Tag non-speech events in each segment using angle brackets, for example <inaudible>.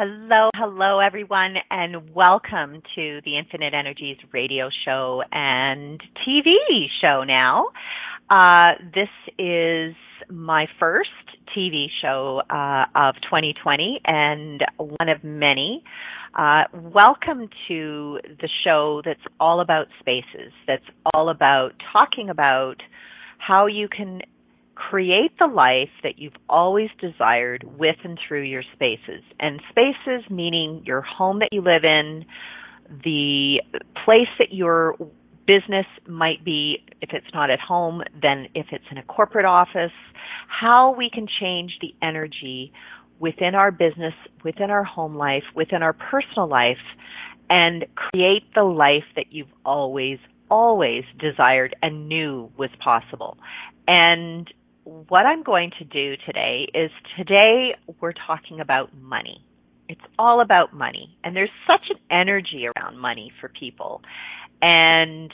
Hello, hello everyone, and welcome to the Infinite Energies radio show and TV show now. Uh, this is my first TV show uh, of 2020 and one of many. Uh, welcome to the show that's all about spaces, that's all about talking about how you can create the life that you've always desired with and through your spaces. And spaces meaning your home that you live in, the place that your business might be, if it's not at home, then if it's in a corporate office, how we can change the energy within our business, within our home life, within our personal life, and create the life that you've always, always desired and knew was possible. And what I'm going to do today is today we're talking about money. It's all about money. And there's such an energy around money for people. And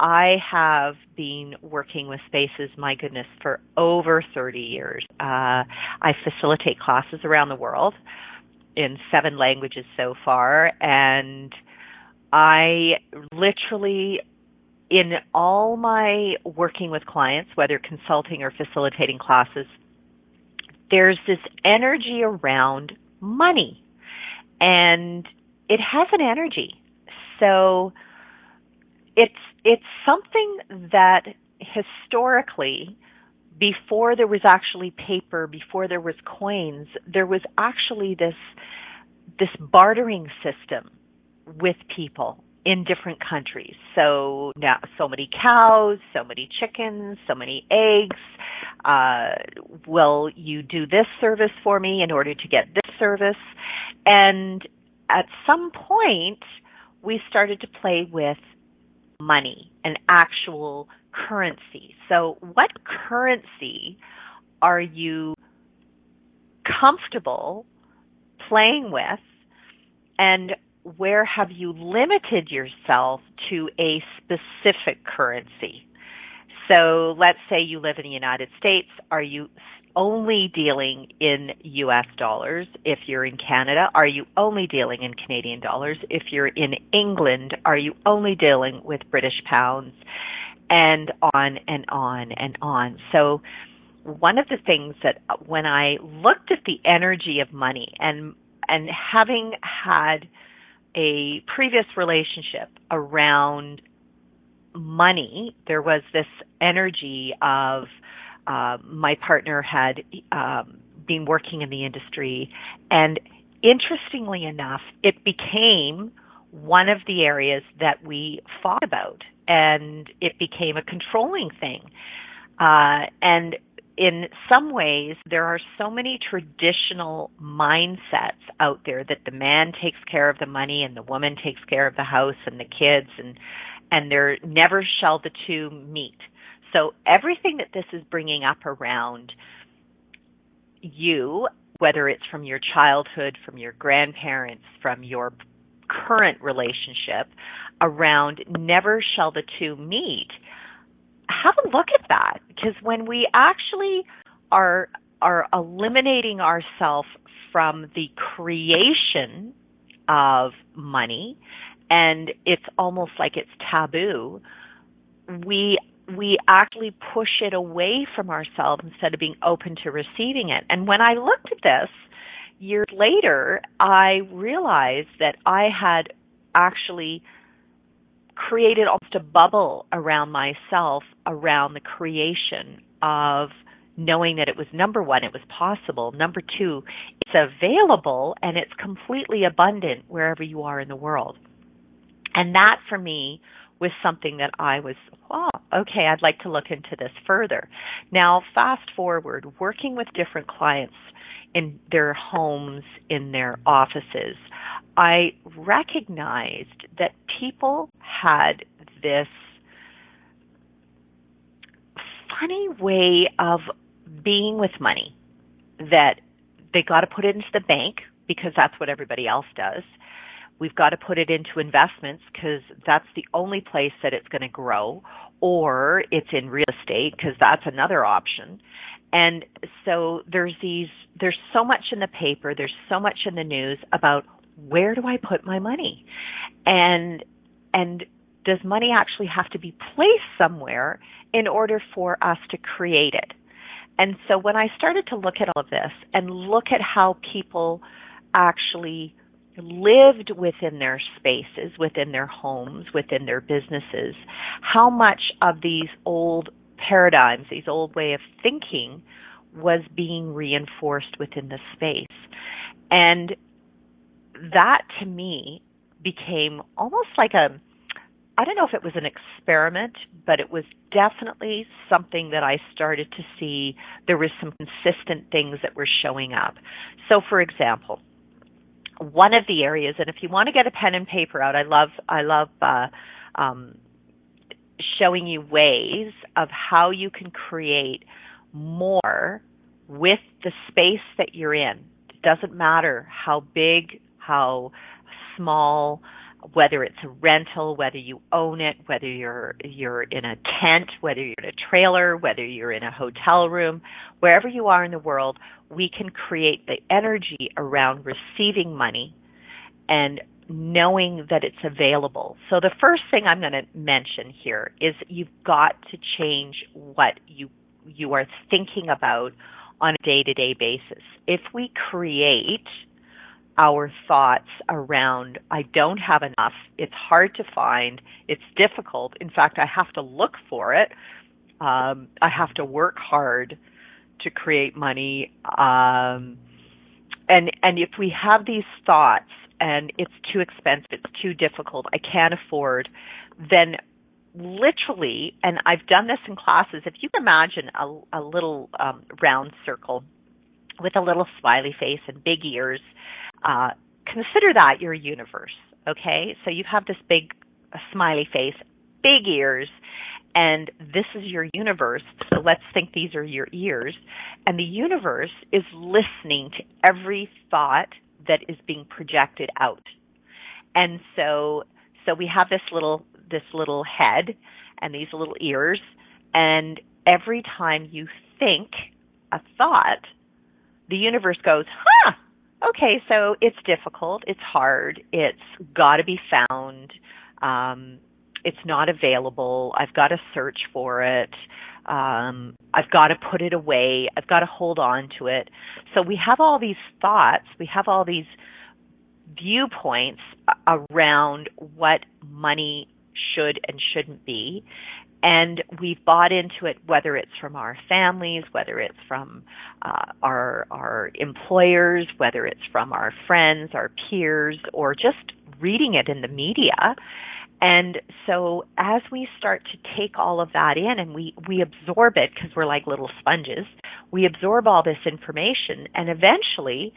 I have been working with spaces, my goodness, for over 30 years. Uh, I facilitate classes around the world in seven languages so far. And I literally in all my working with clients, whether consulting or facilitating classes, there's this energy around money and it has an energy. So it's, it's something that historically, before there was actually paper, before there was coins, there was actually this, this bartering system with people in different countries. So now, so many cows, so many chickens, so many eggs. Uh, will you do this service for me in order to get this service? And at some point, we started to play with money and actual currency. So what currency are you comfortable playing with and where have you limited yourself to a specific currency? So let's say you live in the United States. Are you only dealing in US dollars? If you're in Canada, are you only dealing in Canadian dollars? If you're in England, are you only dealing with British pounds? And on and on and on. So one of the things that when I looked at the energy of money and and having had a previous relationship around money, there was this energy of uh, my partner had um, been working in the industry, and interestingly enough, it became one of the areas that we fought about, and it became a controlling thing. Uh, and in some ways, there are so many traditional mindsets out there that the man takes care of the money and the woman takes care of the house and the kids and, and there never shall the two meet. So everything that this is bringing up around you, whether it's from your childhood, from your grandparents, from your current relationship, around never shall the two meet, have a look at that because when we actually are are eliminating ourselves from the creation of money and it's almost like it's taboo we we actually push it away from ourselves instead of being open to receiving it. And when i looked at this years later i realized that i had actually created almost a bubble around myself around the creation of knowing that it was number one, it was possible. Number two, it's available and it's completely abundant wherever you are in the world. And that for me was something that I was, oh, okay, I'd like to look into this further. Now, fast forward, working with different clients in their homes, in their offices, I recognized that people had this funny way of being with money that they got to put it into the bank because that's what everybody else does. We've got to put it into investments because that's the only place that it's going to grow, or it's in real estate because that's another option. And so there's these, there's so much in the paper, there's so much in the news about where do I put my money? And, and does money actually have to be placed somewhere in order for us to create it? And so when I started to look at all of this and look at how people actually lived within their spaces, within their homes, within their businesses, how much of these old paradigms, these old way of thinking was being reinforced within the space. And that to me became almost like a I don't know if it was an experiment, but it was definitely something that I started to see there was some consistent things that were showing up. So for example, one of the areas and if you want to get a pen and paper out, I love I love uh um showing you ways of how you can create more with the space that you're in. It doesn't matter how big, how small, whether it's a rental, whether you own it, whether you're you're in a tent, whether you're in a trailer, whether you're in a hotel room, wherever you are in the world, we can create the energy around receiving money and knowing that it's available. So the first thing I'm going to mention here is you've got to change what you you are thinking about on a day-to-day basis. If we create our thoughts around I don't have enough, it's hard to find, it's difficult. In fact, I have to look for it. Um, I have to work hard to create money. Um, and and if we have these thoughts and it's too expensive, it's too difficult, I can't afford, then literally, and I've done this in classes, if you imagine a, a little um, round circle with a little smiley face and big ears, uh, consider that your universe. Okay, so you have this big smiley face, big ears, and this is your universe. So let's think these are your ears. And the universe is listening to every thought that is being projected out. And so so we have this little this little head and these little ears and every time you think a thought, the universe goes, "Huh, okay, so it's difficult, it's hard, it's got to be found, um, it's not available, I've got to search for it, um, I've got to put it away, I've got to hold on to it. So we have all these thoughts, we have all these viewpoints around what money should and shouldn't be and we've bought into it whether it's from our families whether it's from uh, our our employers whether it's from our friends our peers or just reading it in the media. And so as we start to take all of that in and we we absorb it because we're like little sponges we absorb all this information and eventually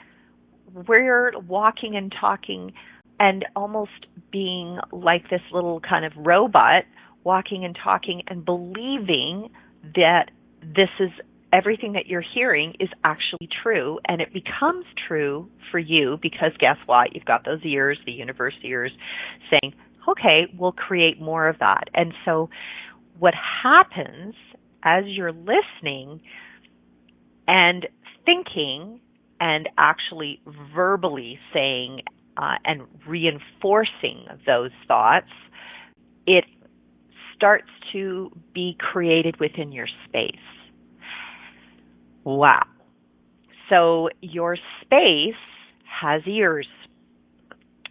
we're walking and talking and almost being like this little kind of robot walking and talking and believing that this is everything that you're hearing is actually true and it becomes true for you because guess what? You've got those ears the universe ears saying okay we'll create more of that. And so what happens as you're listening and thinking and actually verbally saying uh, and reinforcing those thoughts it starts to be created within your space. Wow. So your space has ears.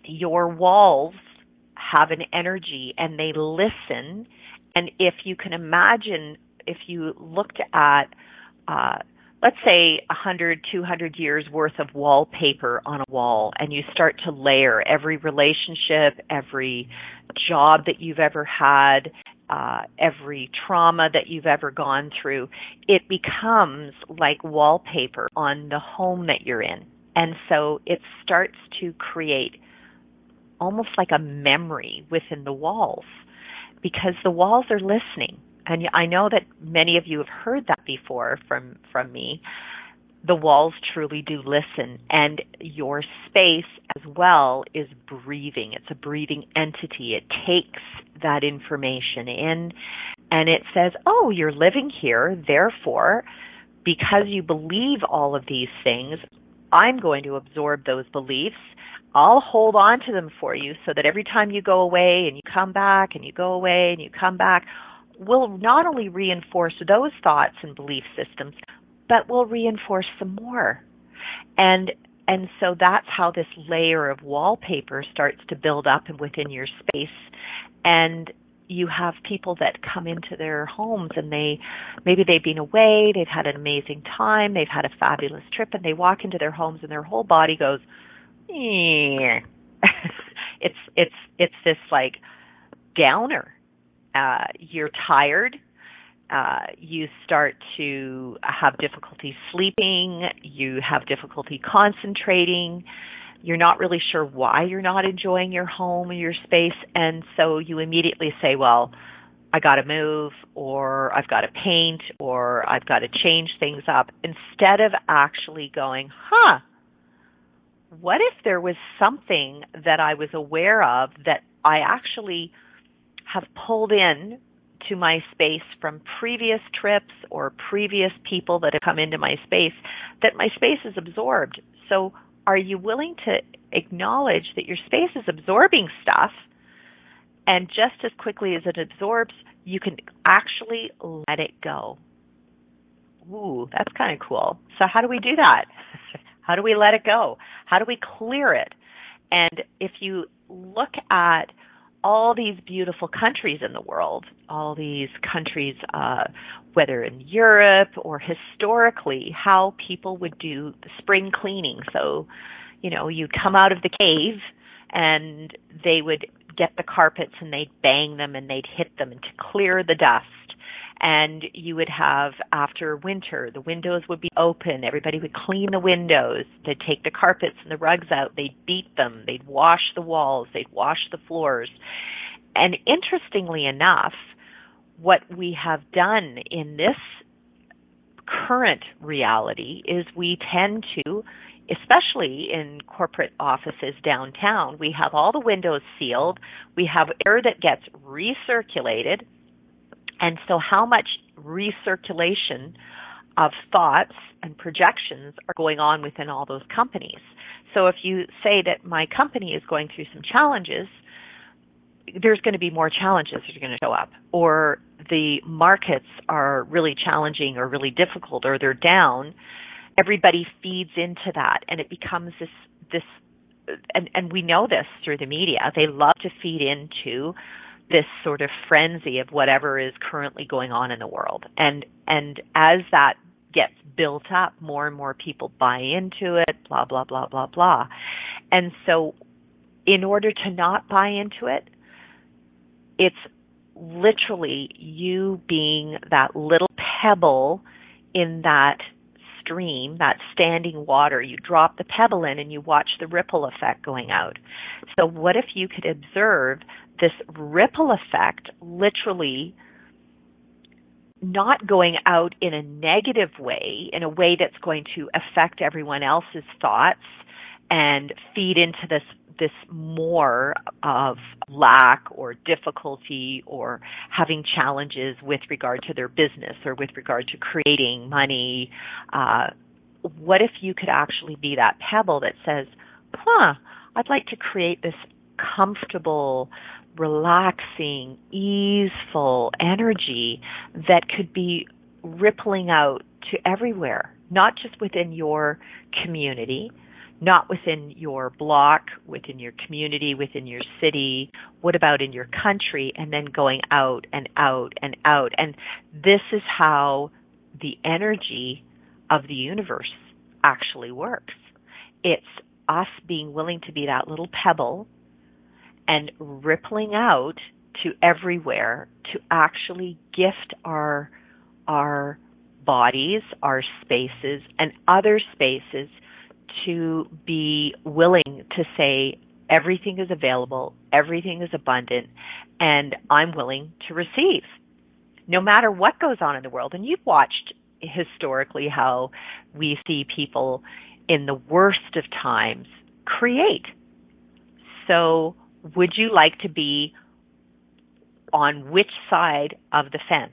Your walls have an energy and they listen. And if you can imagine, if you looked at uh, let's say 100, 200 years worth of wallpaper on a wall and you start to layer every relationship, every job that you've ever had, uh, every trauma that you've ever gone through, it becomes like wallpaper on the home that you're in. And so it starts to create almost like a memory within the walls because the walls are listening and I know that many of you have heard that before from from me. The walls truly do listen, and your space as well is breathing. It's a breathing entity. It takes that information in and it says, Oh, you're living here, therefore, because you believe all of these things, I'm going to absorb those beliefs. I'll hold on to them for you so that every time you go away and you come back and you go away and you come back, will not only reinforce those thoughts and belief systems, but we'll reinforce some more. And and so that's how this layer of wallpaper starts to build up within your space. And you have people that come into their homes and they maybe they've been away, they've had an amazing time, they've had a fabulous trip and they walk into their homes and their whole body goes <laughs> it's it's it's this like downer. Uh, you're tired, uh, you start to have difficulty sleeping, you have difficulty concentrating, you're not really sure why you're not enjoying your home or your space, and so you immediately say, well, I got to move, or I've got to paint, or I've got to change things up, instead of actually going, huh, what if there was something that I was aware of that I actually have pulled in to my space from previous trips or previous people that have come into my space that my space is absorbed. So are you willing to acknowledge that your space is absorbing stuff and just as quickly as it absorbs, you can actually let it go? Ooh, that's kind of cool. So how do we do that? <laughs> how do we let it go? How do we clear it? And if you look at all these beautiful countries in the world, all these countries, uh, whether in Europe or historically, how people would do the spring cleaning. So, you know, you'd come out of the cave and they would get the carpets and they'd bang them and they'd hit them and to clear the dust and you would have after winter the windows would be open. Everybody would clean the windows. They'd take the carpets and the rugs out. They'd beat them. They'd wash the walls. They'd wash the floors. And interestingly enough what we have done in this current reality is we tend to especially in corporate offices downtown, we have all the windows sealed. We have air that gets recirculated and so, how much recirculation of thoughts and projections are going on within all those companies? So, if you say that my company is going through some challenges, there's going to be more challenges that are going to show up, or the markets are really challenging or really difficult, or they're down. Everybody feeds into that, and it becomes this this, and and we know this through the media. They love to feed into this sort of frenzy of whatever is currently going on in the world. And and as that gets built up, more and more people buy into it, blah blah blah blah blah. And so in order to not buy into it, it's literally you being that little pebble in that stream, that standing water. You drop the pebble in and you watch the ripple effect going out. So what if you could observe this ripple effect literally not going out in a negative way, in a way that's going to affect everyone else's thoughts and feed into this this more of lack or difficulty or having challenges with regard to their business or with regard to creating money. Uh, what if you could actually be that pebble that says, huh, I'd like to create this comfortable, relaxing, easeful energy that could be rippling out to everywhere, not just within your community, not within your block, within your community, within your city. What about in your country? And then going out and out and out. And this is how the energy of the universe actually works. It's us being willing to be that little pebble and rippling out to everywhere to actually gift our our bodies, our spaces and other spaces to be willing to say everything is available, everything is abundant, and I'm willing to receive. No matter what goes on in the world, and you've watched historically how we see people in the worst of times create. So, would you like to be on which side of the fence?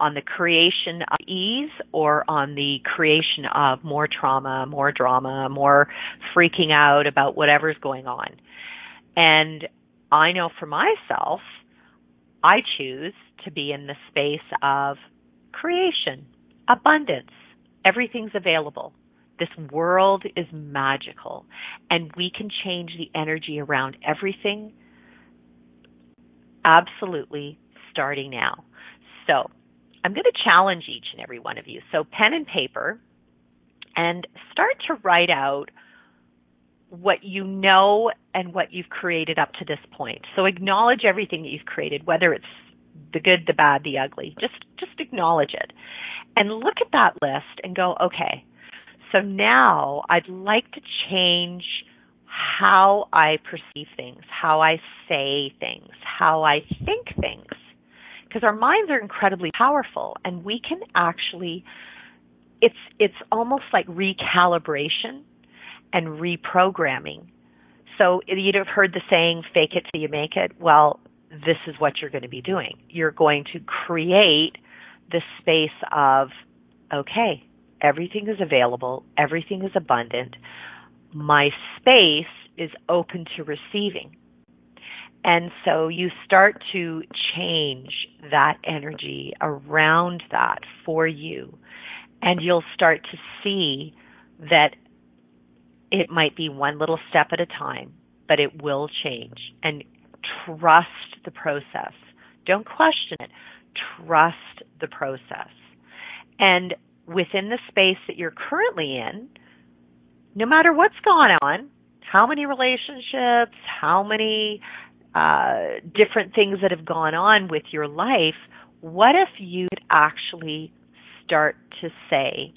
On the creation of ease or on the creation of more trauma, more drama, more freaking out about whatever's going on? And I know for myself, I choose to be in the space of creation, abundance. Everything's available. This world is magical and we can change the energy around everything absolutely starting now. So I'm going to challenge each and every one of you. So pen and paper and start to write out what you know and what you've created up to this point. So acknowledge everything that you've created, whether it's the good, the bad, the ugly. Just just acknowledge it. And look at that list and go, okay, so now I'd like to change how I perceive things, how I say things, how I think things. Because our minds are incredibly powerful and we can actually it's it's almost like recalibration and reprogramming. So you'd have heard the saying fake it till you make it. Well, this is what you're going to be doing. You're going to create the space of okay, everything is available, everything is abundant. My space is open to receiving. And so you start to change that energy around that for you. And you'll start to see that it might be one little step at a time, but it will change. And trust the process. Don't question it. Trust the process. And within the space that you're currently in, no matter what's gone on, how many relationships, how many uh, different things that have gone on with your life, what if you actually start to say,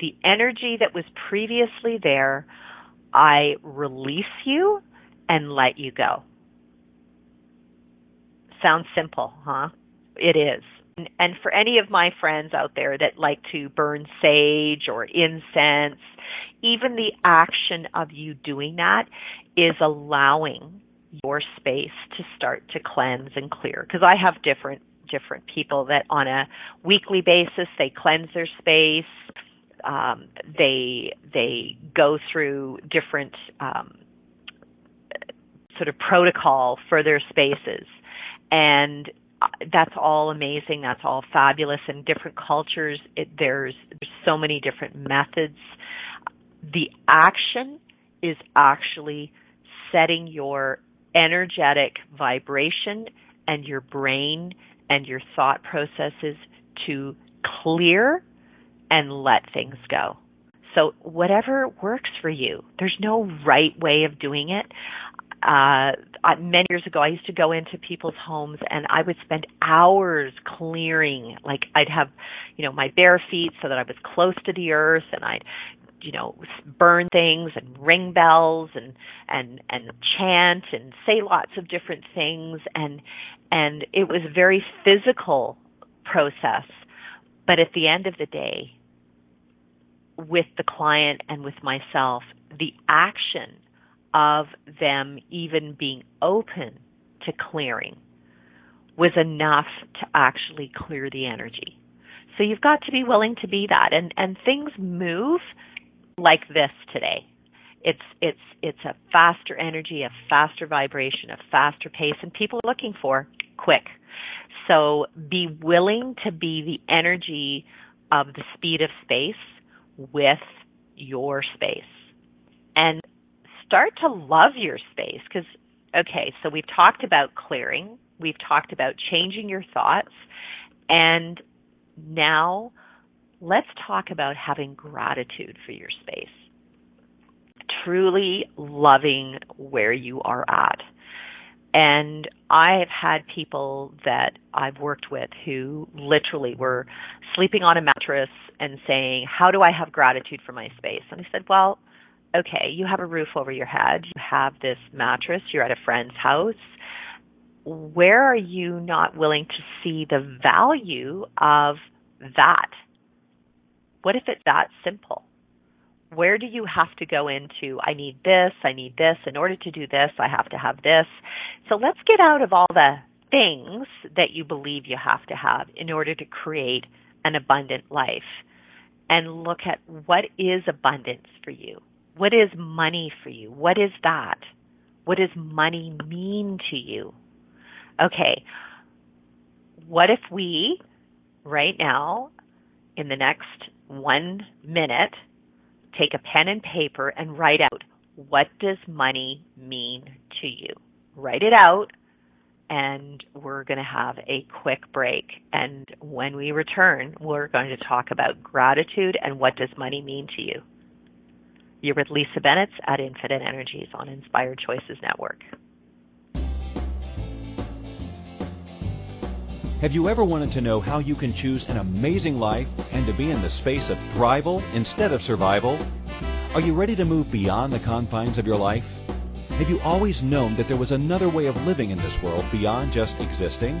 the energy that was previously there, I release you and let you go. Sounds simple, huh? It is. And for any of my friends out there that like to burn sage or incense, even the action of you doing that is allowing your space to start to cleanse and clear. Because I have different different people that on a weekly basis they cleanse their space. Um, they they go through different um, sort of protocol for their spaces, and that's all amazing. That's all fabulous. In different cultures, it, there's, there's so many different methods. The action is actually setting your energetic vibration and your brain and your thought processes to clear and let things go. So whatever works for you. There's no right way of doing it uh, many years ago, I used to go into people's homes and I would spend hours clearing. Like I'd have, you know, my bare feet so that I was close to the earth, and I'd, you know, burn things and ring bells and and and chant and say lots of different things, and and it was a very physical process. But at the end of the day, with the client and with myself, the action of them even being open to clearing was enough to actually clear the energy. So you've got to be willing to be that and and things move like this today. It's it's it's a faster energy, a faster vibration, a faster pace and people are looking for quick. So be willing to be the energy of the speed of space with your space. Start to love your space because, okay, so we've talked about clearing, we've talked about changing your thoughts, and now let's talk about having gratitude for your space. Truly loving where you are at. And I've had people that I've worked with who literally were sleeping on a mattress and saying, How do I have gratitude for my space? And I said, Well, okay, you have a roof over your head, you have this mattress, you're at a friend's house. Where are you not willing to see the value of that? What if it's that simple? where do you have to go into I need this, I need this, in order to do this, I have to have this. So let's get out of all the things that you believe you have to have in order to create an abundant life and look at what is abundance for you. What is money for you? What is that? What does money mean to you? Okay. What if we, right now, in the next one minute, take a pen and paper and write out what does money mean to you? Write it out and we're going to have a quick break. And when we return, we're going to talk about gratitude and what does money mean to you. You're with Lisa Bennett at Infinite Energies on Inspired Choices Network. Have you ever wanted to know how you can choose an amazing life and to be in the space of thrival instead of survival? Are you ready to move beyond the confines of your life? Have you always known that there was another way of living in this world beyond just existing?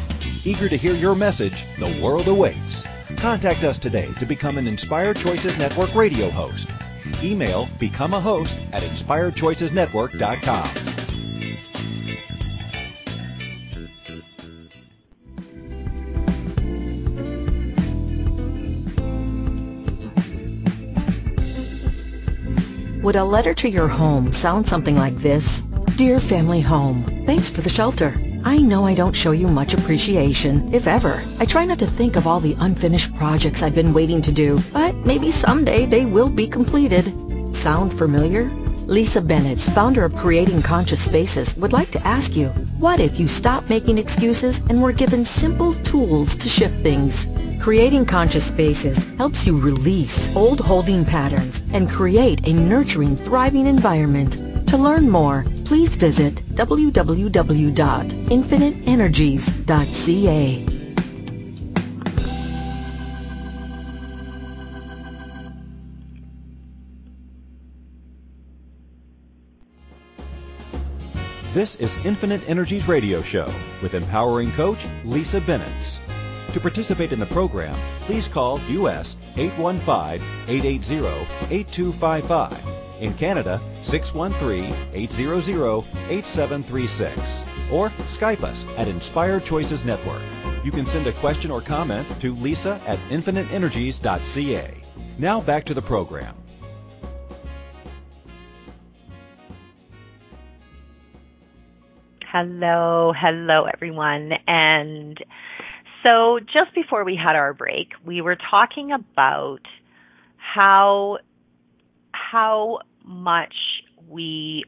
Eager to hear your message, the world awaits. Contact us today to become an Inspired Choices Network radio host. Email become a host at inspiredchoicesnetwork.com. Would a letter to your home sound something like this? Dear Family Home, thanks for the shelter. I know I don't show you much appreciation, if ever. I try not to think of all the unfinished projects I've been waiting to do, but maybe someday they will be completed. Sound familiar? Lisa Bennett, founder of Creating Conscious Spaces, would like to ask you, what if you stopped making excuses and were given simple tools to shift things? Creating Conscious Spaces helps you release old holding patterns and create a nurturing, thriving environment. To learn more, please visit www.infiniteenergies.ca. This is Infinite Energies Radio Show with empowering coach Lisa Bennett. To participate in the program, please call US 815-880-8255. In Canada, 613-800-8736. Or Skype us at Inspired Choices Network. You can send a question or comment to lisa at infiniteenergies.ca. Now back to the program. Hello, hello everyone. And so just before we had our break, we were talking about how how much we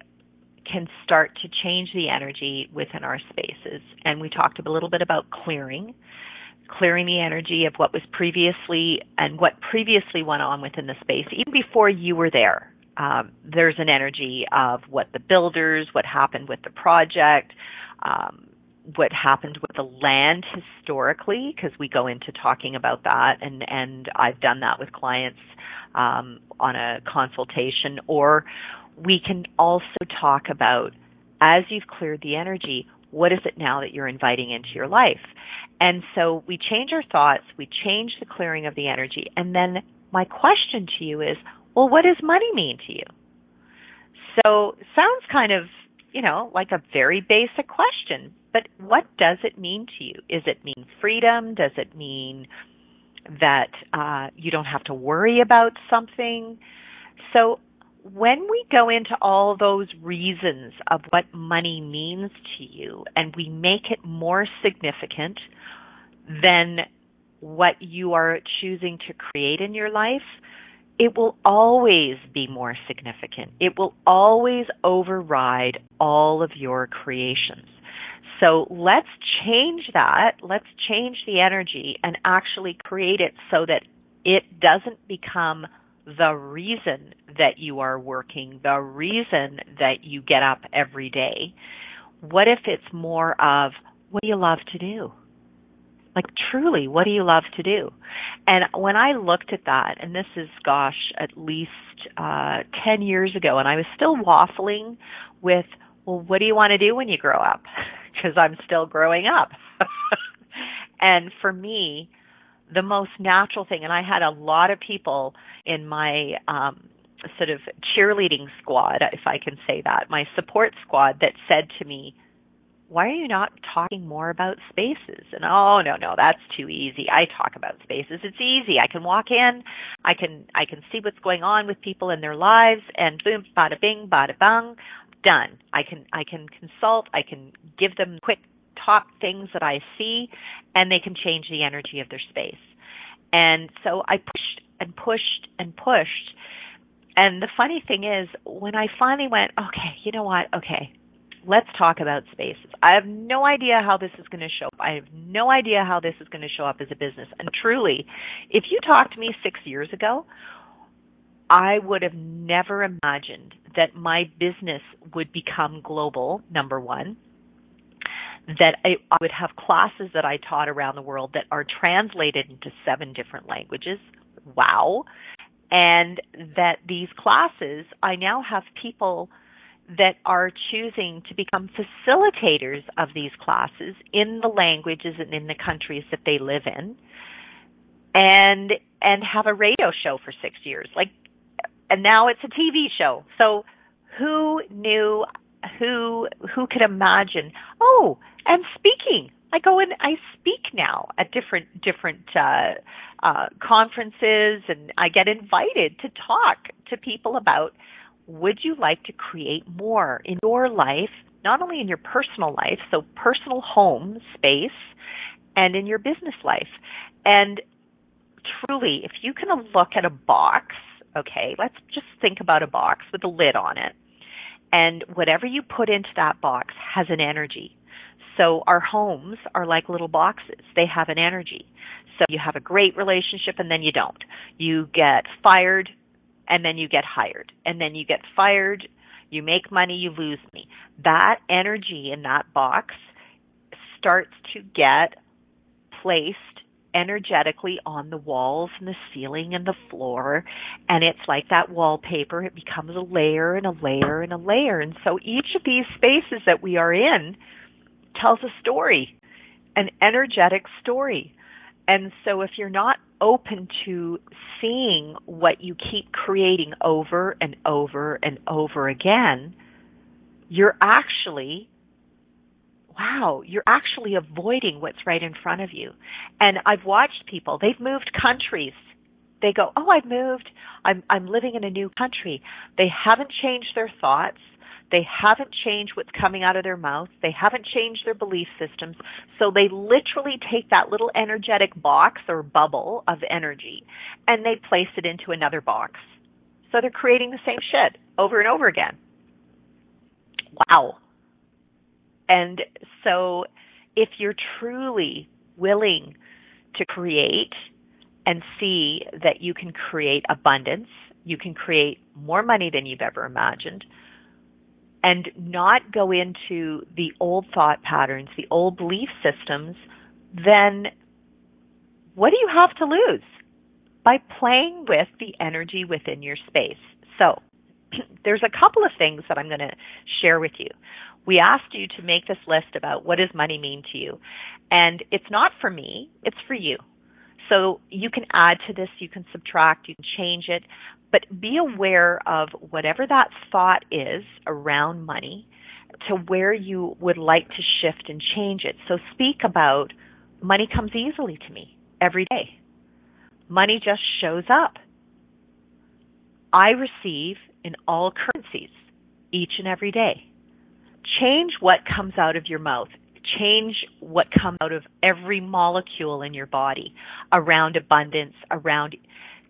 can start to change the energy within our spaces. And we talked a little bit about clearing, clearing the energy of what was previously and what previously went on within the space, even before you were there. Um, there's an energy of what the builders, what happened with the project, um, what happened with the land historically, because we go into talking about that, and and I've done that with clients um, on a consultation, or we can also talk about as you've cleared the energy, what is it now that you're inviting into your life? And so we change our thoughts, we change the clearing of the energy, and then my question to you is, well, what does money mean to you? So sounds kind of, you know, like a very basic question, but what does it mean to you? Is it mean freedom? Does it mean that uh, you don't have to worry about something? So when we go into all those reasons of what money means to you and we make it more significant than what you are choosing to create in your life, it will always be more significant. It will always override all of your creations. So let's change that. Let's change the energy and actually create it so that it doesn't become the reason that you are working, the reason that you get up every day. What if it's more of what do you love to do? Like truly, what do you love to do? And when I looked at that, and this is gosh, at least uh 10 years ago and I was still waffling with, well, what do you want to do when you grow up? <laughs> Because I'm still growing up. <laughs> and for me, the most natural thing, and I had a lot of people in my um, sort of cheerleading squad, if I can say that, my support squad that said to me, why are you not talking more about spaces? And oh no, no, that's too easy. I talk about spaces. It's easy. I can walk in, I can I can see what's going on with people in their lives and boom, bada bing, bada bang, done. I can I can consult, I can give them quick top things that I see and they can change the energy of their space. And so I pushed and pushed and pushed. And the funny thing is, when I finally went, okay, you know what? Okay, let's talk about spaces. I have no idea how this is going to show up. I have no idea how this is going to show up as a business. And truly, if you talked to me six years ago, I would have never imagined that my business would become global, number one that I, I would have classes that I taught around the world that are translated into seven different languages. Wow. And that these classes, I now have people that are choosing to become facilitators of these classes in the languages and in the countries that they live in and and have a radio show for 6 years like and now it's a TV show so who knew who who could imagine oh and speaking. I go and I speak now at different different uh, uh, conferences, and I get invited to talk to people about would you like to create more in your life, not only in your personal life, so personal home space, and in your business life. And truly, if you can look at a box, okay, let's just think about a box with a lid on it. And whatever you put into that box has an energy. So our homes are like little boxes. They have an energy. So you have a great relationship and then you don't. You get fired and then you get hired. And then you get fired, you make money, you lose me. That energy in that box starts to get placed energetically on the walls and the ceiling and the floor and it's like that wallpaper it becomes a layer and a layer and a layer and so each of these spaces that we are in tells a story, an energetic story. And so if you're not open to seeing what you keep creating over and over and over again, you're actually wow, you're actually avoiding what's right in front of you. And I've watched people, they've moved countries. They go, "Oh, I've moved. I'm I'm living in a new country." They haven't changed their thoughts. They haven't changed what's coming out of their mouth. They haven't changed their belief systems. So they literally take that little energetic box or bubble of energy and they place it into another box. So they're creating the same shit over and over again. Wow. And so if you're truly willing to create and see that you can create abundance, you can create more money than you've ever imagined, and not go into the old thought patterns, the old belief systems, then what do you have to lose by playing with the energy within your space? So, <clears throat> there's a couple of things that I'm going to share with you. We asked you to make this list about what does money mean to you. And it's not for me, it's for you. So you can add to this, you can subtract, you can change it, but be aware of whatever that thought is around money to where you would like to shift and change it. So speak about money comes easily to me every day. Money just shows up. I receive in all currencies each and every day. Change what comes out of your mouth. Change what comes out of every molecule in your body around abundance, around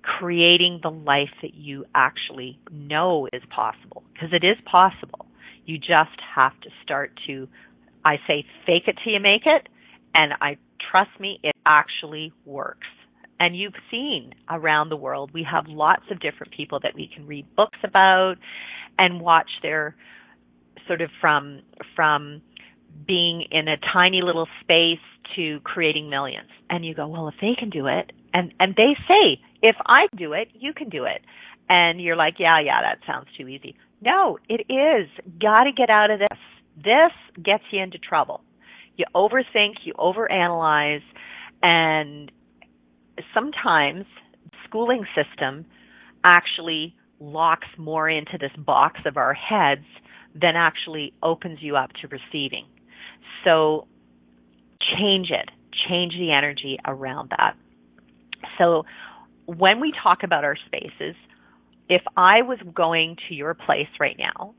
creating the life that you actually know is possible. Because it is possible. You just have to start to, I say, fake it till you make it. And I trust me, it actually works. And you've seen around the world, we have lots of different people that we can read books about and watch their sort of from from being in a tiny little space to creating millions. And you go, well, if they can do it, and and they say, if I do it, you can do it. And you're like, yeah, yeah, that sounds too easy. No, it is. Got to get out of this. This gets you into trouble. You overthink, you overanalyze, and sometimes schooling system actually locks more into this box of our heads than actually opens you up to receiving. So change it, change the energy around that. So when we talk about our spaces, if I was going to your place right now,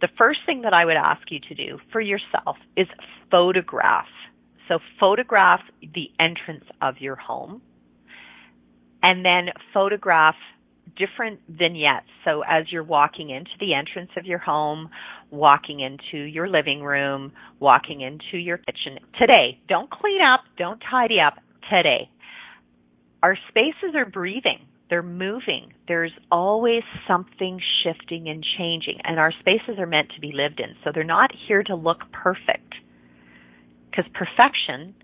the first thing that I would ask you to do for yourself is photograph. So photograph the entrance of your home and then photograph different vignettes. So as you're walking into the entrance of your home, walking into your living room, walking into your kitchen today, don't clean up, don't tidy up today. Our spaces are breathing. They're moving. There's always something shifting and changing and our spaces are meant to be lived in. So they're not here to look perfect. Cuz perfection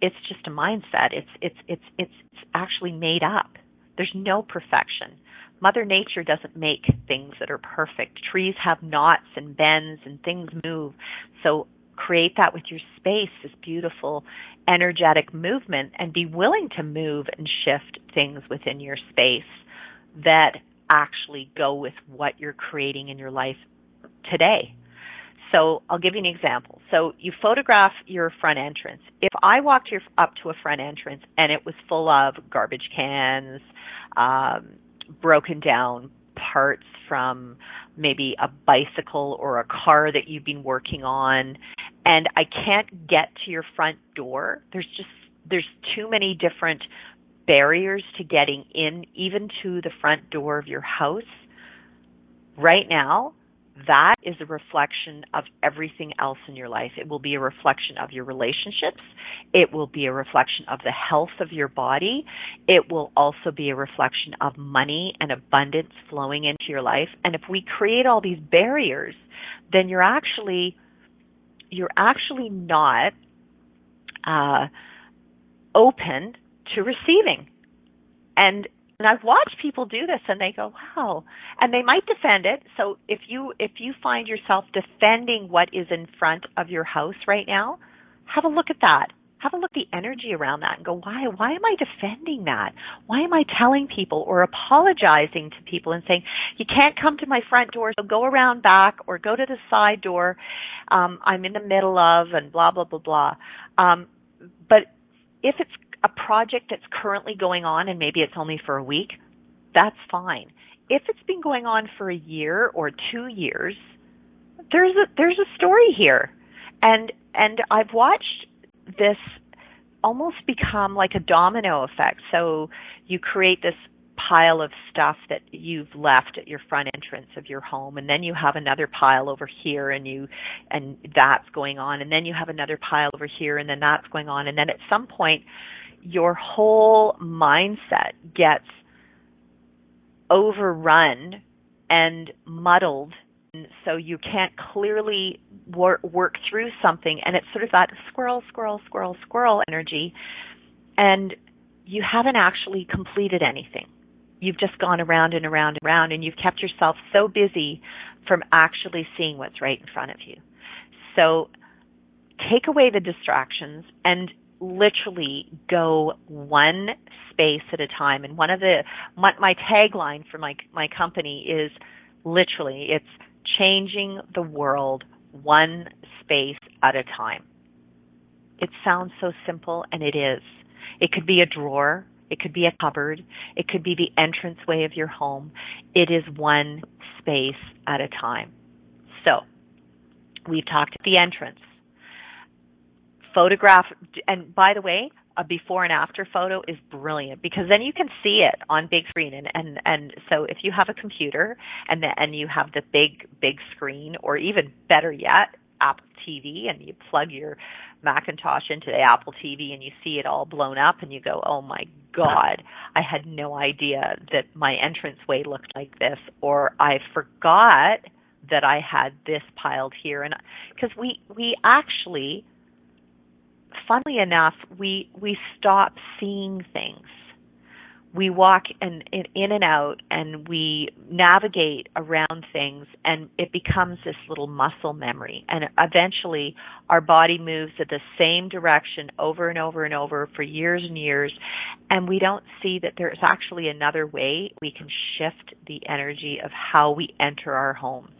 it's just a mindset. It's it's it's it's actually made up. There's no perfection. Mother Nature doesn't make things that are perfect. Trees have knots and bends and things move. So create that with your space, this beautiful energetic movement and be willing to move and shift things within your space that actually go with what you're creating in your life today. So I'll give you an example. So you photograph your front entrance. If I walked your, up to a front entrance and it was full of garbage cans, um, broken down parts from maybe a bicycle or a car that you've been working on, and I can't get to your front door, there's just there's too many different barriers to getting in, even to the front door of your house. Right now, that is a reflection of everything else in your life. It will be a reflection of your relationships. It will be a reflection of the health of your body. It will also be a reflection of money and abundance flowing into your life. And if we create all these barriers, then you're actually you're actually not uh, open to receiving. And and I've watched people do this and they go, wow. And they might defend it. So if you, if you find yourself defending what is in front of your house right now, have a look at that. Have a look at the energy around that and go, why, why am I defending that? Why am I telling people or apologizing to people and saying, you can't come to my front door, so go around back or go to the side door, um, I'm in the middle of and blah, blah, blah, blah. Um, but if it's a project that's currently going on and maybe it's only for a week, that's fine. If it's been going on for a year or two years, there's a there's a story here. And and I've watched this almost become like a domino effect. So you create this pile of stuff that you've left at your front entrance of your home and then you have another pile over here and you and that's going on and then you have another pile over here and then that's going on and then at some point your whole mindset gets overrun and muddled so you can't clearly work, work through something and it's sort of that squirrel squirrel squirrel squirrel energy and you haven't actually completed anything you've just gone around and around and around and you've kept yourself so busy from actually seeing what's right in front of you. So take away the distractions and literally go one space at a time. And one of the my, my tagline for my my company is literally it's changing the world one space at a time. It sounds so simple and it is. It could be a drawer, it could be a cupboard, it could be the entranceway of your home. It is one space at a time. So, we've talked at the entrance photograph and by the way a before and after photo is brilliant because then you can see it on big screen. And and and so if you have a computer and the, and you have the big big screen or even better yet Apple TV and you plug your Macintosh into the Apple TV and you see it all blown up and you go oh my god I had no idea that my entranceway looked like this or I forgot that I had this piled here. And because we we actually funnily enough, we we stop seeing things. We walk in, in, in and out, and we navigate around things, and it becomes this little muscle memory. And eventually, our body moves in the same direction over and over and over for years and years, and we don't see that there's actually another way we can shift the energy of how we enter our homes.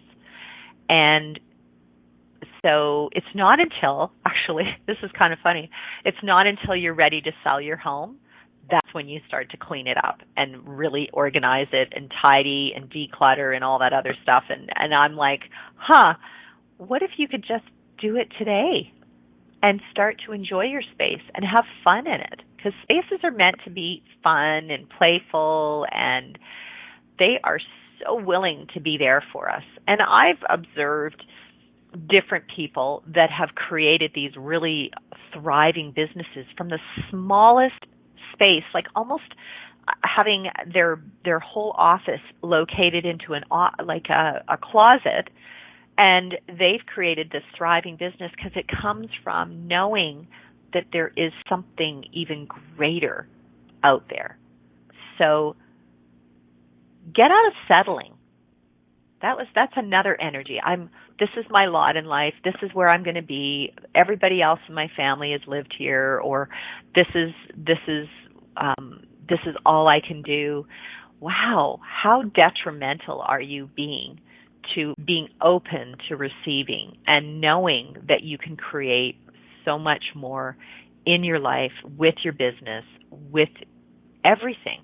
And so it's not until, actually, <laughs> this is kind of funny, it's not until you're ready to sell your home that's when you start to clean it up and really organize it and tidy and declutter and all that other stuff and and I'm like, "Huh, what if you could just do it today and start to enjoy your space and have fun in it?" Cuz spaces are meant to be fun and playful and they are so willing to be there for us. And I've observed different people that have created these really thriving businesses from the smallest space, like almost having their their whole office located into an uh, like a, a closet. And they've created this thriving business because it comes from knowing that there is something even greater out there. So get out of settling. That was that's another energy. I'm this is my lot in life. This is where i'm going to be. Everybody else in my family has lived here or this is this is um this is all i can do. Wow how detrimental are you being to being open to receiving and knowing that you can create so much more in your life with your business with everything?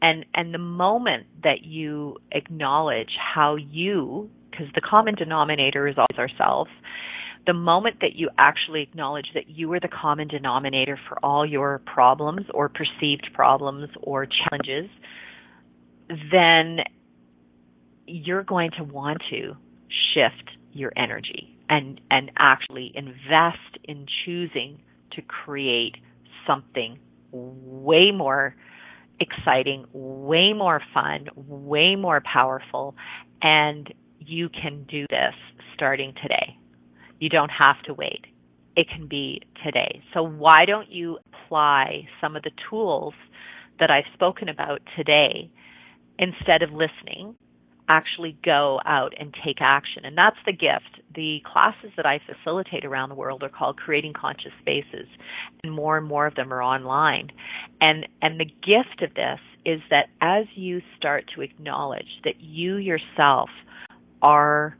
And and the moment that you acknowledge how you because the common denominator is always ourselves. The moment that you actually acknowledge that you are the common denominator for all your problems or perceived problems or challenges then you're going to want to shift your energy and and actually invest in choosing to create something way more exciting, way more fun, way more powerful, and you can do this starting today. You don't have to wait. It can be today. So why don't you apply some of the tools that I've spoken about today instead of listening actually go out and take action. And that's the gift. The classes that I facilitate around the world are called Creating Conscious Spaces, and more and more of them are online. And and the gift of this is that as you start to acknowledge that you yourself are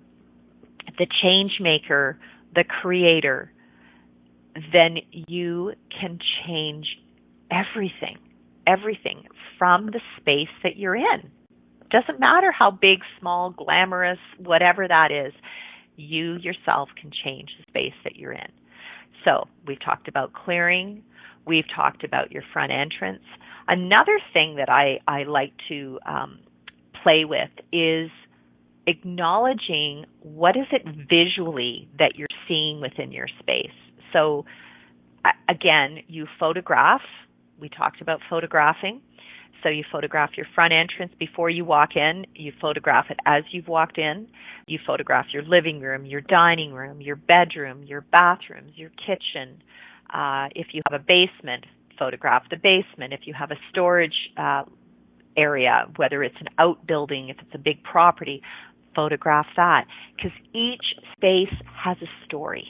the change maker, the creator, then you can change everything, everything from the space that you're in doesn't matter how big, small, glamorous, whatever that is, you yourself can change the space that you're in. So we've talked about clearing. We've talked about your front entrance. Another thing that I, I like to um, play with is acknowledging what is it visually that you're seeing within your space. So again, you photograph. We talked about photographing. So you photograph your front entrance before you walk in, you photograph it as you've walked in, you photograph your living room, your dining room, your bedroom, your bathrooms, your kitchen. Uh, if you have a basement, photograph the basement. If you have a storage uh, area, whether it's an outbuilding, if it's a big property, photograph that because each space has a story.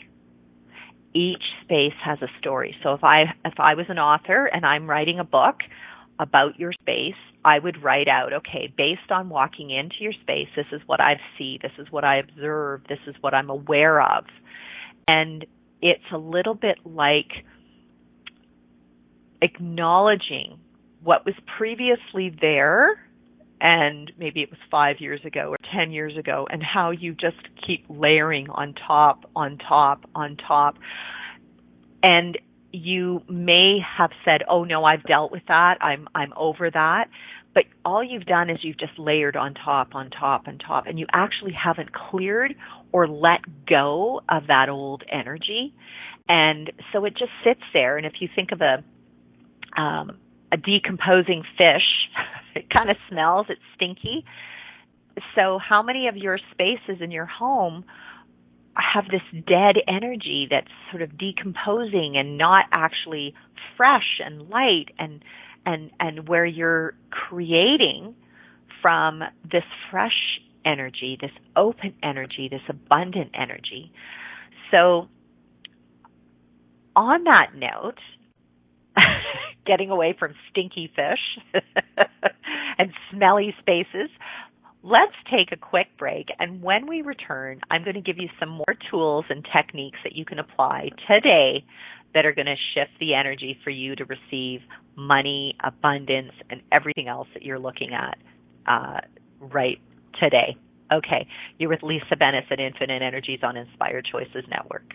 Each space has a story. So if I if I was an author and I'm writing a book about your space, I would write out, okay, based on walking into your space, this is what I see, this is what I observe, this is what I'm aware of. And it's a little bit like acknowledging what was previously there and maybe it was five years ago or ten years ago and how you just keep layering on top on top on top. And you may have said oh no i've dealt with that. I'm i'm over that. But all you've done is you've just layered on top on top on top and you actually haven't cleared or let go of that old energy. And so it just sits there. And if you think of a um a decomposing fish. <laughs> it kind of smells, it's stinky. So, how many of your spaces in your home have this dead energy that's sort of decomposing and not actually fresh and light and and and where you're creating from this fresh energy, this open energy, this abundant energy. So on that note, <laughs> getting away from stinky fish <laughs> and smelly spaces. Let's take a quick break, and when we return, I'm going to give you some more tools and techniques that you can apply today that are going to shift the energy for you to receive money, abundance, and everything else that you're looking at uh, right today. Okay, you're with Lisa Bennett at Infinite Energies on Inspired Choices Network.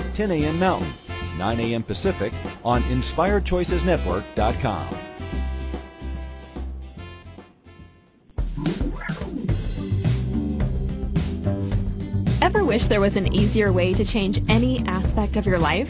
10 a.m. Mountain, 9 a.m. Pacific on InspiredChoicesNetwork.com. Ever wish there was an easier way to change any aspect of your life?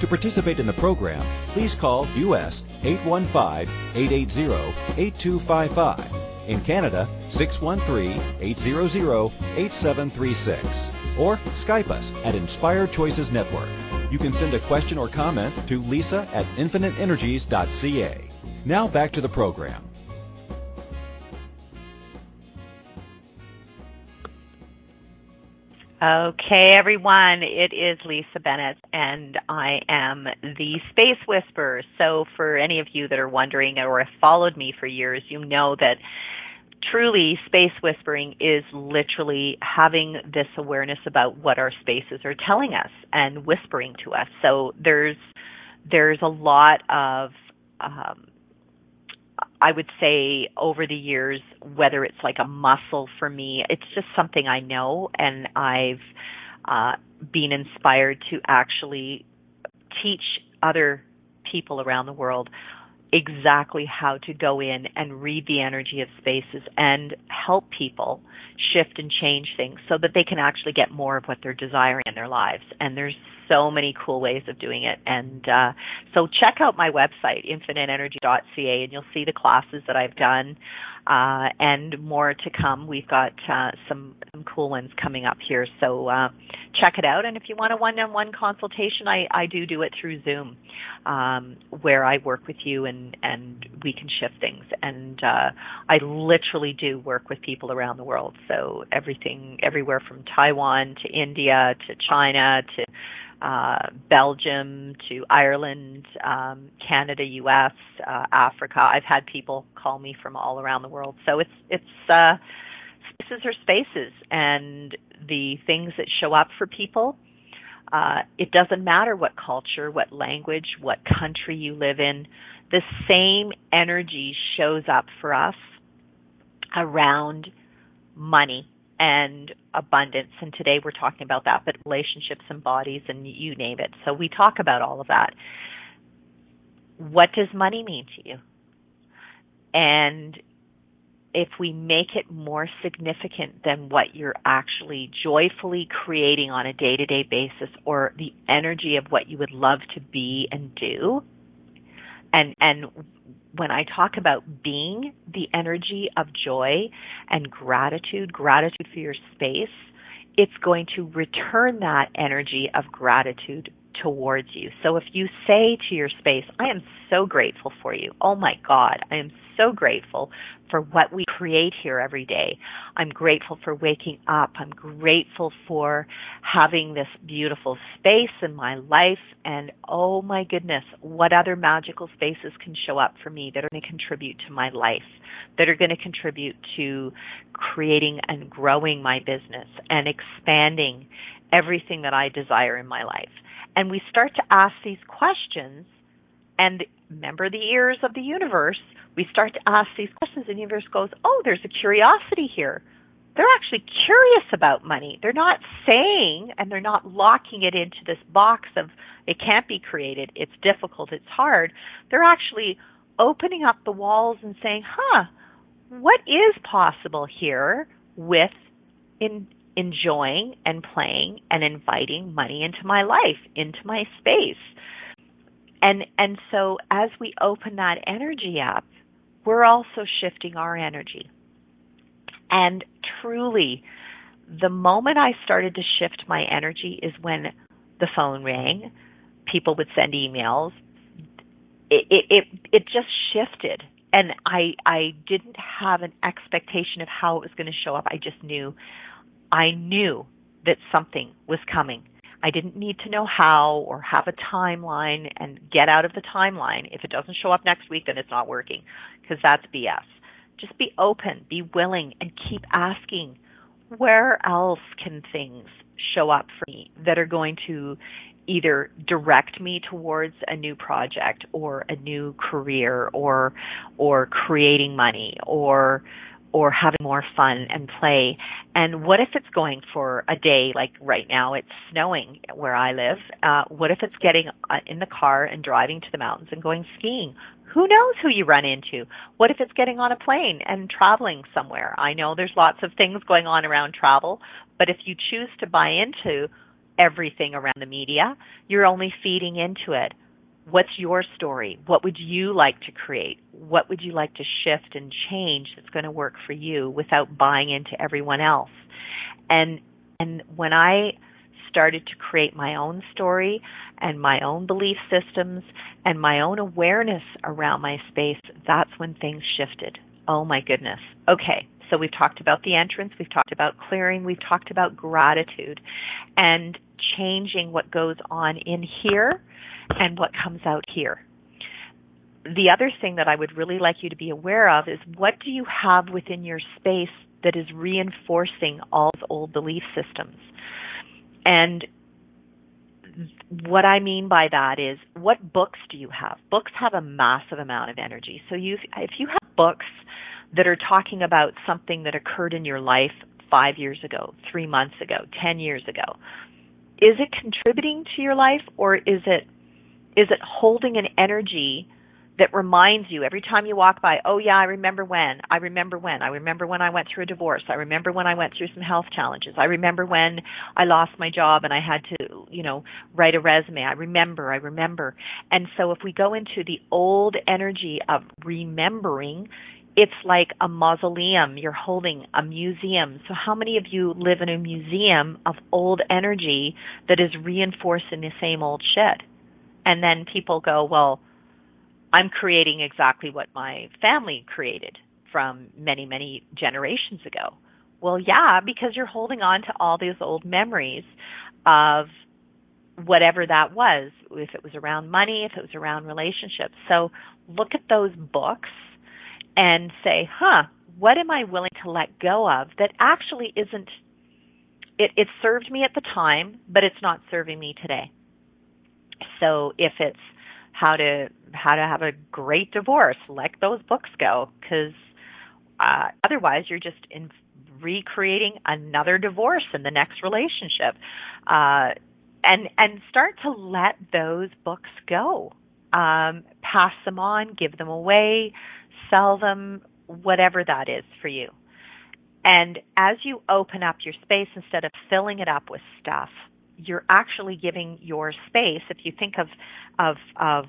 To participate in the program, please call U.S. 815-880-8255. In Canada, 613-800-8736. Or Skype us at Inspired Choices Network. You can send a question or comment to lisa at infiniteenergies.ca. Now back to the program. Okay, everyone, it is Lisa Bennett, and I am the Space Whisperer. So, for any of you that are wondering or have followed me for years, you know that truly space whispering is literally having this awareness about what our spaces are telling us and whispering to us. So, there's there's a lot of um, I would say over the years, whether it's like a muscle for me, it's just something I know and I've uh, been inspired to actually teach other people around the world exactly how to go in and read the energy of spaces and help people shift and change things so that they can actually get more of what they're desiring in their lives. And there's so many cool ways of doing it. And uh, so check out my website, infiniteenergy.ca, and you'll see the classes that I've done. uh, and more to come. We've got uh, some, some cool ones coming up here, so uh, check it out. And if you want a one-on-one consultation, I, I do do it through Zoom, um, where I work with you and and we can shift things. And uh, I literally do work with people around the world, so everything, everywhere from Taiwan to India to China to uh, Belgium to Ireland, um, Canada, U.S., uh, Africa. I've had people call me from all around the world. So it's it's uh, spaces are spaces, and the things that show up for people. Uh, it doesn't matter what culture, what language, what country you live in. The same energy shows up for us around money and abundance. And today we're talking about that, but relationships and bodies and you name it. So we talk about all of that. What does money mean to you? And if we make it more significant than what you're actually joyfully creating on a day to day basis or the energy of what you would love to be and do, and, and when I talk about being the energy of joy and gratitude, gratitude for your space, it's going to return that energy of gratitude towards you. So if you say to your space, I am so grateful for you. Oh my God, I am so grateful for what we create here every day. I'm grateful for waking up. I'm grateful for having this beautiful space in my life. And oh my goodness, what other magical spaces can show up for me that are going to contribute to my life, that are going to contribute to creating and growing my business and expanding everything that I desire in my life. And we start to ask these questions and remember the ears of the universe we start to ask these questions and the universe goes, oh, there's a curiosity here. They're actually curious about money. They're not saying and they're not locking it into this box of it can't be created, it's difficult, it's hard. They're actually opening up the walls and saying, huh, what is possible here with in enjoying and playing and inviting money into my life, into my space. And and so as we open that energy up, we're also shifting our energy. And truly, the moment I started to shift my energy is when the phone rang, people would send emails. It it it, it just shifted and I I didn't have an expectation of how it was going to show up. I just knew I knew that something was coming. I didn't need to know how or have a timeline and get out of the timeline. If it doesn't show up next week, then it's not working because that's BS. Just be open, be willing, and keep asking where else can things show up for me that are going to either direct me towards a new project or a new career or or creating money or or having more fun and play. And what if it's going for a day, like right now it's snowing where I live? Uh, what if it's getting uh, in the car and driving to the mountains and going skiing? Who knows who you run into? What if it's getting on a plane and traveling somewhere? I know there's lots of things going on around travel, but if you choose to buy into everything around the media, you're only feeding into it. What's your story? What would you like to create? What would you like to shift and change that's going to work for you without buying into everyone else? And and when I started to create my own story and my own belief systems and my own awareness around my space, that's when things shifted. Oh my goodness. Okay, so we've talked about the entrance, we've talked about clearing, we've talked about gratitude and changing what goes on in here and what comes out here. The other thing that I would really like you to be aware of is what do you have within your space that is reinforcing all the old belief systems? And what I mean by that is what books do you have? Books have a massive amount of energy. So you if you have books that are talking about something that occurred in your life 5 years ago, 3 months ago, 10 years ago, is it contributing to your life or is it is it holding an energy that reminds you every time you walk by, oh yeah, I remember when, I remember when, I remember when I went through a divorce, I remember when I went through some health challenges, I remember when I lost my job and I had to, you know, write a resume, I remember, I remember. And so if we go into the old energy of remembering, it's like a mausoleum. You're holding a museum. So how many of you live in a museum of old energy that is reinforcing the same old shit? And then people go, well, I'm creating exactly what my family created from many, many generations ago. Well, yeah, because you're holding on to all these old memories of whatever that was, if it was around money, if it was around relationships. So look at those books and say, huh, what am I willing to let go of that actually isn't, it, it served me at the time, but it's not serving me today. So if it's how to, how to have a great divorce, let those books go because uh, otherwise you're just in recreating another divorce in the next relationship. Uh, and and start to let those books go. Um, pass them on, give them away, sell them, whatever that is for you. And as you open up your space instead of filling it up with stuff, you're actually giving your space. If you think of of of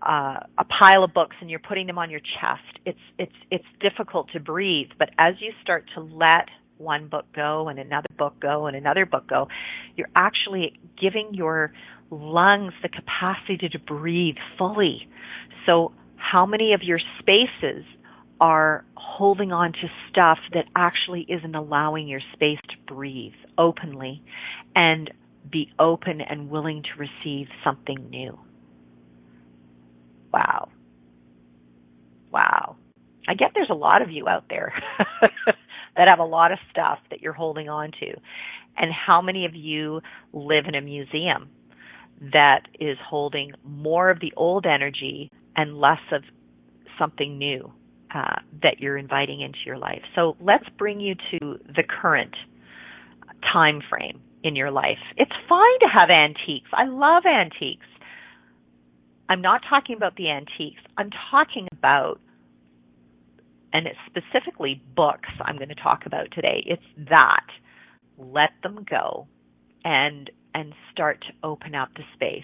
uh, a pile of books and you're putting them on your chest, it's it's it's difficult to breathe. But as you start to let one book go and another book go and another book go, you're actually giving your lungs the capacity to breathe fully. So how many of your spaces are holding on to stuff that actually isn't allowing your space to breathe openly and be open and willing to receive something new? Wow. Wow. I get there's a lot of you out there <laughs> that have a lot of stuff that you're holding on to. And how many of you live in a museum that is holding more of the old energy and less of something new uh, that you're inviting into your life? So let's bring you to the current time frame in your life. It's fine to have antiques. I love antiques. I'm not talking about the antiques. I'm talking about and it's specifically books I'm going to talk about today. It's that. Let them go and and start to open up the space.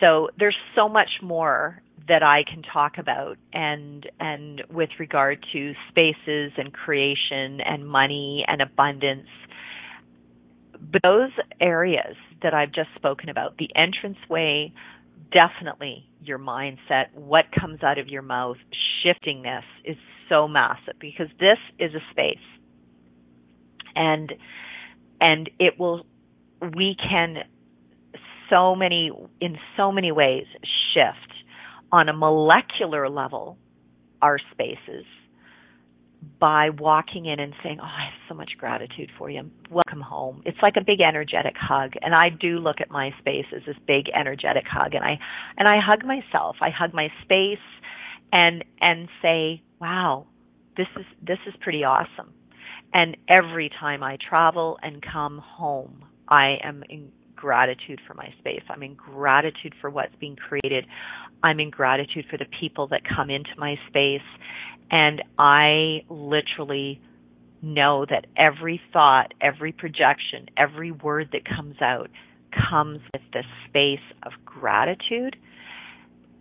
So there's so much more that I can talk about and and with regard to spaces and creation and money and abundance. But those areas that I've just spoken about, the entranceway, definitely your mindset, what comes out of your mouth, shifting this is so massive because this is a space. And and it will we can so many in so many ways shift on a molecular level our spaces by walking in and saying, "Oh, I have so much gratitude for you. Welcome home." It's like a big energetic hug, and I do look at my space as this big energetic hug, and I and I hug myself. I hug my space, and and say, "Wow, this is this is pretty awesome." And every time I travel and come home, I am in gratitude for my space. I'm in gratitude for what's being created. I'm in gratitude for the people that come into my space and I literally know that every thought, every projection, every word that comes out comes with this space of gratitude.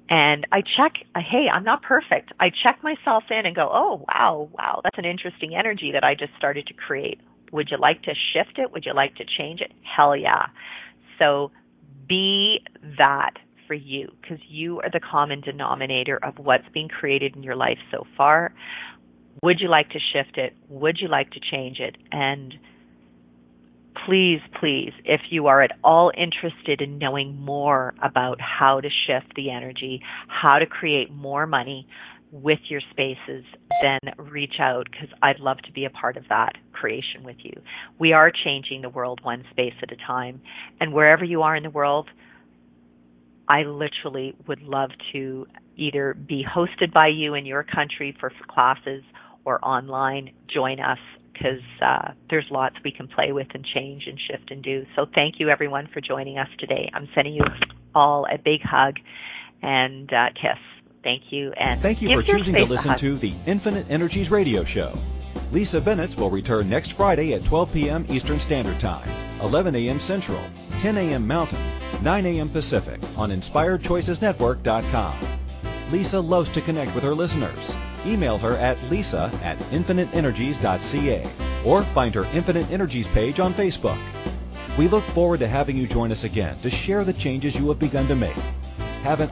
And I check, hey, I'm not perfect. I check myself in and go, oh, wow, wow, that's an interesting energy that I just started to create. Would you like to shift it? Would you like to change it? Hell yeah. So be that for you because you are the common denominator of what's being created in your life so far. Would you like to shift it? Would you like to change it? And please, please, if you are at all interested in knowing more about how to shift the energy, how to create more money with your spaces, then reach out because I'd love to be a part of that creation with you. We are changing the world one space at a time. And wherever you are in the world, I literally would love to either be hosted by you in your country for classes or online. Join us because uh, there's lots we can play with and change and shift and do. So thank you everyone for joining us today. I'm sending you all a big hug and uh, kiss. Thank you and thank you for choosing to listen to the Infinite Energies Radio Show. Lisa Bennett will return next Friday at 12 p.m. Eastern Standard Time, 11 a.m. Central, 10 a.m. Mountain, 9 a.m. Pacific on InspiredChoicesNetwork.com. Lisa loves to connect with her listeners. email her at lisa at infiniteenergies.ca or find her Infinite Energies page on Facebook. We look forward to having you join us again to share the changes you have begun to make. Have an